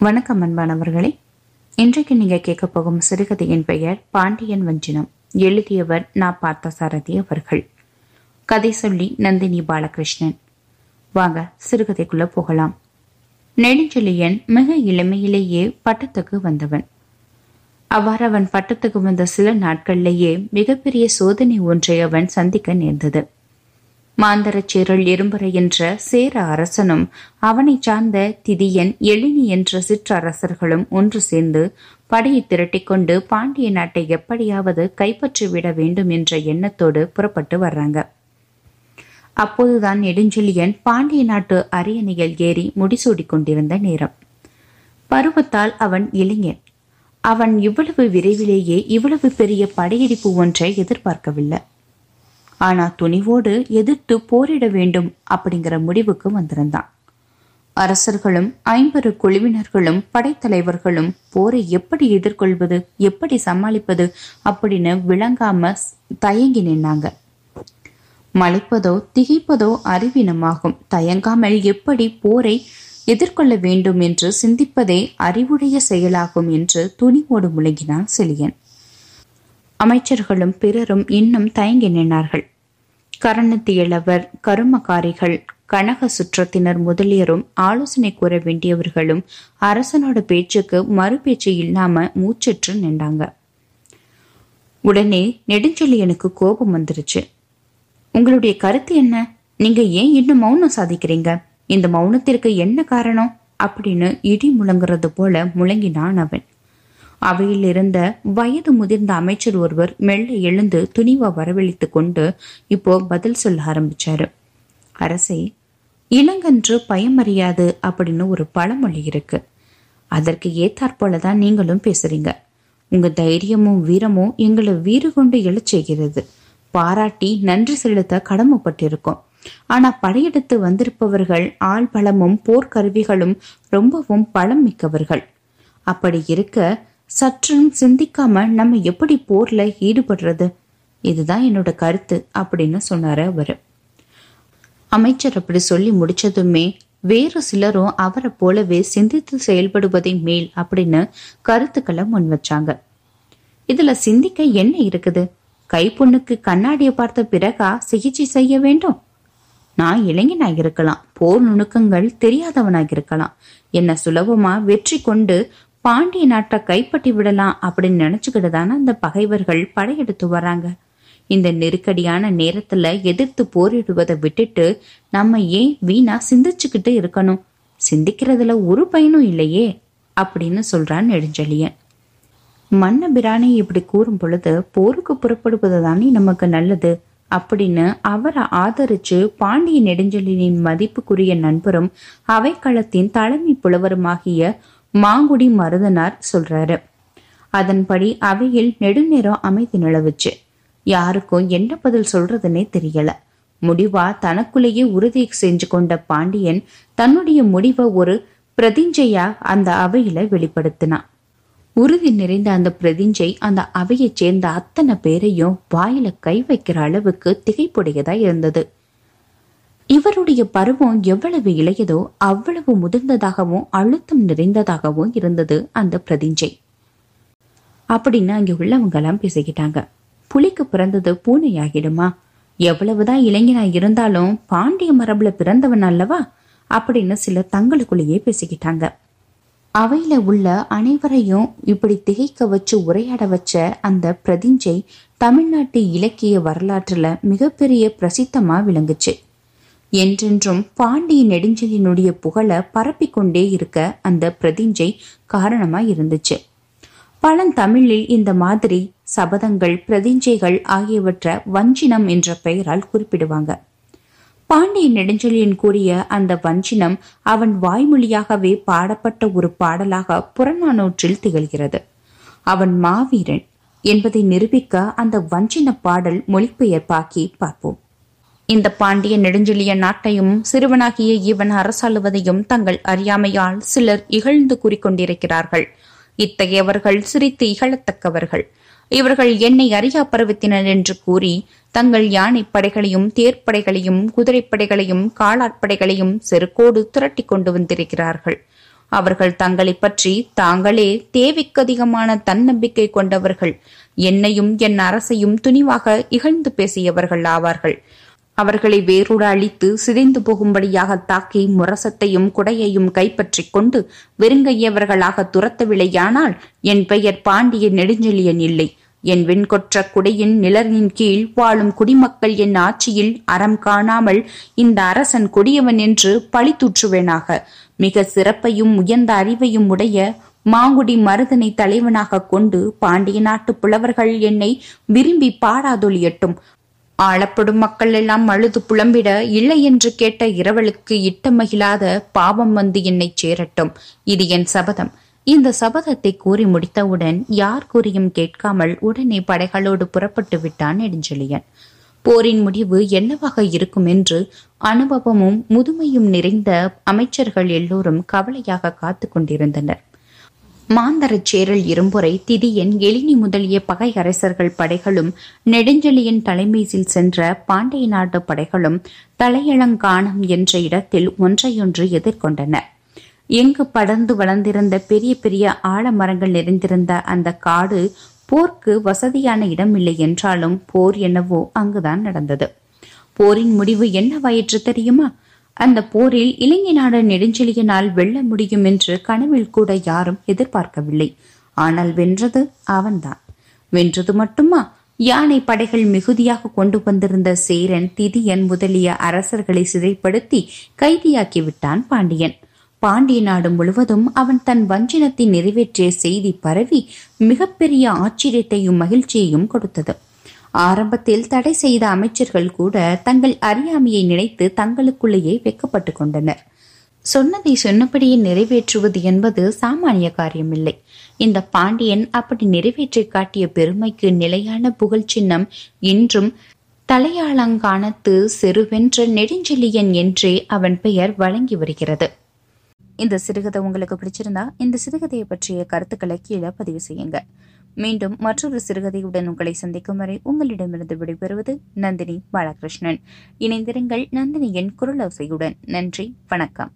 வணக்கம் அன்பானவர்களே. இன்றைக்கு நீங்க கேட்க போகும் சிறுகதையின் பெயர் பாண்டியன் வஞ்சினம். எழுதியவர் நா. பார்த்த சாரதி அவர்கள். கதை சொல்லி நந்தினி பாலகிருஷ்ணன். வாங்க சிறுகதைக்குள்ள போகலாம். நெடுஞ்செழியன் மிக இளமையிலேயே பட்டத்துக்கு வந்தவன். அவ்வாறு அவன் பட்டத்துக்கு வந்த சில நாட்களிலேயே மிகப்பெரிய சோதனை ஒன்றை அவன் சந்திக்க நேர்ந்தது. மாந்தரச்சேரல் இரும்பரை என்ற சேர அரசனும் அவனை சார்ந்த திதியன் எழினி என்ற சிற்றரசர்களும் ஒன்று சேர்ந்து படையை திரட்டிக்கொண்டு பாண்டிய நாட்டை எப்படியாவது கைப்பற்றிவிட வேண்டும் என்ற எண்ணத்தோடு புறப்பட்டு வர்றாங்க. அப்போதுதான் நெடுஞ்செழியன் பாண்டிய நாட்டு அரியணையில் ஏறி முடிசூடிக் கொண்டிருந்த நேரம். பருவத்தால் அவன் இளைஞன். அவன் இவ்வளவு விரைவிலேயே இவ்வளவு பெரிய படையெடுப்பு ஒன்றை எதிர்பார்க்கவில்லை. ஆனா துணிவோடு எதிர்த்து போரிட வேண்டும் அப்படிங்கிற முடிவுக்கு வந்திருந்தான். அரசர்களும் ஐம்பது குழுவினர்களும் படைத்தலைவர்களும் போரை எப்படி எதிர்கொள்வது எப்படி சமாளிப்பது அப்படின்னு விளங்காம தயங்கி நின்னாங்க. மலைப்பதோ திகைப்பதோ அறிவினமாகும். தயங்காமல் எப்படி போரை எதிர்கொள்ள வேண்டும் என்று சிந்திப்பதே அறிவுடைய செயலாகும் என்று துணிவோடு முழங்கினான் செலியன். அமைச்சர்களும் பிறரும் இன்னும் தயங்கி நின்றார்கள் கரணத்தியலவர் கருமக்காரிகள் கனக சுற்றத்தினர் முதலியரும் ஆலோசனை கூற வேண்டியவர்களும் அரசனோட பேச்சுக்கு மறுபேச்சு இல்லாம மூச்சற்று நின்றாங்க. உடனே நெடுஞ்செழியனுக்கு கோபம் வந்துருச்சு. உங்களுடைய கருத்து என்ன? நீங்க ஏன் இன்னும் மௌனம் சாதிக்கிறீங்க? இந்த மௌனத்திற்கு என்ன காரணம்? அப்படின்னு இடி முழங்குறது போல முழங்கினான் அவன். அவையில் இருந்த வயது முதிர்ந்த அமைச்சர் ஒருவர் மெல்ல எழுந்து துணிவா வரவழைத்து கொண்டு இப்போ பதில் சொல்ல ஆரம்பிச்சாரு. அரசே இளங்கன்று பயமறியாது அப்படின்னு ஒரு பழமொழி இருக்கு. அதற்கு ஏத்தாற்போலதான் நீங்களும் பேசுறீங்க. உங்க தைரியமும் வீரமும் எங்களை வீறு கொண்டு எழச் செய்கிறது. பாராட்டி நன்றி செலுத்த கடமைப்பட்டிருக்கோம். ஆனா படையெடுத்து வந்திருப்பவர்கள் ஆள் பலமும் போர்க்கருவிகளும் ரொம்பவும் பலம் மிக்கவர்கள். அப்படி இருக்க சற்றும் சிந்திக்காம நம்ம எப்படி போர்ல ஈடுபடுறது? இதுதான் என்னோட கருத்து அப்படின்னு சொன்னாரு அவரு. அமைச்சர் அப்படி சொல்லி முடிச்சதுமே வேறு சிலரும் அவரை போலவே சிந்தித்து செயல்படுவதை மேல் அப்படின்னு கருத்துக்களை முன் வச்சாங்க. இதுல சிந்திக்க என்ன இருக்குது? கைப்புண்ணுக்கு கண்ணாடியை பார்த்த பிறகா சிகிச்சை செய்ய வேண்டும்? நான் இளைஞனாக இருக்கலாம் போர் நுணுக்கங்கள் தெரியாதவனாக இருக்கலாம். என்ன சுலபமா வெற்றி கொண்டு பாண்டிய நாட்டை கைப்பற்றி விடலாம் அப்படின்னு நினைச்சுக்கிட்டு தானே அந்த பகைவர்கள் படையெடுத்து வராங்க இந்த நெருக்கடியான நேரத்துல எதிர்த்து போரிடுவதை விட்டுட்டு நம்ம ஏன் வீணா சிந்திச்சுக்கிட்டு இருக்கணும்? சிந்திக்கிறதுல ஒரு பயனும் இல்லையே அப்படின்னு சொல்றான் நெடுஞ்செழியன். மன்னபிரானை இப்படி கூறும் பொழுது போருக்கு புறப்படுவது தானே நமக்கு நல்லது அப்படின்னு அவரை ஆதரிச்சு பாண்டிய நெடுஞ்செழியனின் மதிப்புக்குரிய நண்பரும் அவைக்களத்தின் தலைமை புலவருமாகிய மாங்குடி மருதனார் சொல்றாரு. அதன்படி அவையில் நெடுநேரம் அமைதி நிலவுச்சு. யாருக்கும் என்ன பதில் சொல்றதுன்னே தெரியல. முடிவா தனக்குள்ளேயே உறுதி செஞ்சு கொண்ட பாண்டியன் தன்னுடைய முடிவை ஒரு பிரதிஞ்சையா அந்த அவையில வெளிப்படுத்தினான். உறுதி நிறைந்த அந்த பிரதிஞ்சை அந்த அவையைச் சேர்ந்த அத்தனை பேரையும் வாயில கை வைக்கிற அளவுக்கு திகைப்புடையதா இருந்தது. இவருடைய பருவம் எவ்வளவு இளையதோ அவ்வளவு முதிர்ந்ததாகவும் அழுத்தம் நிறைந்ததாகவும் இருந்தது அந்த பிரதிஞ்சை. அப்படின்னு அங்கே உள்ளவங்கெல்லாம் பேசிக்கிட்டாங்க. புலிக்கு பிறந்தது பூனையாகிடுமா? எவ்வளவுதான் இளைஞனா இருந்தாலும் பாண்டிய மரபுல பிறந்தவன் அல்லவா? அப்படின்னு சிலர் தங்களுக்குள்ளேயே பேசிக்கிட்டாங்க. அவையில உள்ள அனைவரையும் இப்படி திகைக்க வச்சு உரையாட வச்ச அந்த பிரதிஞ்சை தமிழ்நாட்டு இலக்கிய வரலாற்றுல மிகப்பெரிய பிரசித்தமா விளங்குச்சு. என்றென்றும் பாண்டிய நெடுஞ்செழியனுடைய புகழ பரப்பிக்கொண்டே இருக்க அந்த பிரதிஞ்சை காரணமா இருந்துச்சு. பழந்தமிழில் இந்த மாதிரி சபதங்கள் பிரதிஞ்சைகள் ஆகியவற்றை வஞ்சினம் என்ற பெயரால் குறிப்பிடுவாங்க. பாண்டிய நெடுஞ்செழியன் கூறிய அந்த வஞ்சினம் அவன் வாய்மொழியாகவே பாடப்பட்ட ஒரு பாடலாக புறநானூற்றில் திகழ்கிறது. அவன் மாவீரன் என்பதை நிரூபிக்க அந்த வஞ்சின பாடல் மொழிபெயர்ப்பாக்கி பார்ப்போம். இந்த பாண்டிய நெடுஞ்செழிய நாட்டையும் சிறுவனாகிய இவன் அரசாளுவதையும் தங்கள் அறியாமையால் சிலர் இகழ்ந்து கூறிக்கொண்டிருக்கிறார்கள். இத்தகையவர்கள் சிரித்து இகழத்தக்கவர்கள். இவர்கள் என்னை அறியா பருவத்தினர் என்று கூறி தங்கள் யானை படைகளையும் தேர்ப்படைகளையும் குதிரைப்படைகளையும் காலாட்படைகளையும் செருக்கோடு திரட்டி கொண்டு வந்திருக்கிறார்கள். அவர்கள் தங்களை பற்றி தாங்களே தேவைக்கதிகமான தன்னம்பிக்கை கொண்டவர்கள். என்னையும் என் அரசையும் துணிவாக இகழ்ந்து பேசியவர்கள் ஆவார்கள். அவர்களை வேரோடு அழித்து சிதைந்து போகும்படியாக தாக்கி முரசத்தையும் குடையையும் கைப்பற்றிக் கொண்டு வெறுங்கையவர்களாக துரத்தவில்லையானால் என் பெயர் பாண்டிய நெடுஞ்செழியன் இல்லை. என் வெண்கொற்ற குடையின் நிலரின் கீழ் வாழும் குடிமக்கள் என் ஆட்சியில் அறம் காணாமல் இந்த அரசன் கொடியவன் என்று பழி தூற்றுவேனாக. மிக சிறப்பையும் உயர்ந்த அறிவையும் உடைய மாங்குடி மருதனை தலைவனாக கொண்டு பாண்டிய நாட்டு புலவர்கள் என்னை விரும்பி பாடாதொழியட்டும் ஆளப்படும் மக்கள் எல்லாம் அழுது புலம்பிட இல்லை என்று கேட்ட இரவலுக்கு இட்ட மகிழாத பாவம் வந்து என்னை சேரட்டும். இது என் சபதம். இந்த சபதத்தை கூறி முடித்தவுடன் யார் கூறியும் கேட்காமல் உடனே படைகளோடு புறப்பட்டு விட்டான் நெடுஞ்செழியன். போரின் முடிவு என்னவாக இருக்கும் என்று அனுபவமும் முதுமையும் நிறைந்த அமைச்சர்கள் எல்லோரும் கவலையாக காத்து கொண்டிருந்தனர். மாந்தரச் சேரல் இரும்புரை திதியன் எழினி முதலிய பகை அரசர்கள் படைகளும் நெடுஞ்செழியின் தலைமையில் சென்ற பாண்டிய நாட்டு படைகளும் தலையளங்கானம் என்ற இடத்தில் ஒன்றையொன்று எதிர்கொண்டன. எங்கு படர்ந்து வளர்ந்திருந்த பெரிய பெரிய ஆலமரங்கள் நிறைந்திருந்த அந்த காடு போர்க்கு வசதியான இடமில்லை என்றாலும் போர் என்னவோ அங்குதான் நடந்தது. போரின் முடிவு என்னவாயிற்று தெரியுமா? அந்த போரில் இலங்கை நாடு நெடுஞ்செழியனால் வெல்ல முடியும் என்று கனவில் கூட யாரும் எதிர்பார்க்கவில்லை. ஆனால் வென்றது அவன்தான். வென்றது மட்டுமா? யானை படைகள் மிகுதியாக கொண்டு வந்திருந்த சேரன் திதியன் முதலிய அரசர்களை சிதைப்படுத்தி கைதியாக்கி விட்டான் பாண்டியன். பாண்டிய நாடு முழுவதும் அவன் தன் வஞ்சினத்தை நிறைவேற்றிய செய்தி பரவி மிகப்பெரிய ஆச்சரியத்தையும் மகிழ்ச்சியையும் கொடுத்தது. ஆரம்பத்தில் தடை செய்த அமைச்சர்கள் கூட தங்கள் அறியாமையை நினைத்து தங்களுக்குள்ளேயே வெக்கப்பட்டு கொண்டனர். சொன்னதை சொன்னபடியே நிறைவேற்றுவது என்பது சாமானிய காரியமில்லை. இந்த பாண்டியன் அப்படி நிறைவேற்றி காட்டிய பெருமைக்கு நிலையான புகழ் சின்னம் இன்றும் தலையாளங்கானத்து செருவென்ற நெடுஞ்செழியன் என்றே அவன் பெயர் வழங்கி வருகிறது. இந்த சிறுகதை உங்களுக்கு பிடிச்சிருந்தா இந்த சிறுகதையை பற்றிய கருத்துக்களை கீழே பதிவு செய்யுங்க. மீண்டும் மற்றொரு சிறுகதையுடன் உங்களை சந்திக்கும் வரை உங்களிடமிருந்து விடைபெறுவது நந்தினி பாலகிருஷ்ணன். இணைந்திருங்கள் நந்தினியின் குரலோசையுடன் நன்றி வணக்கம்.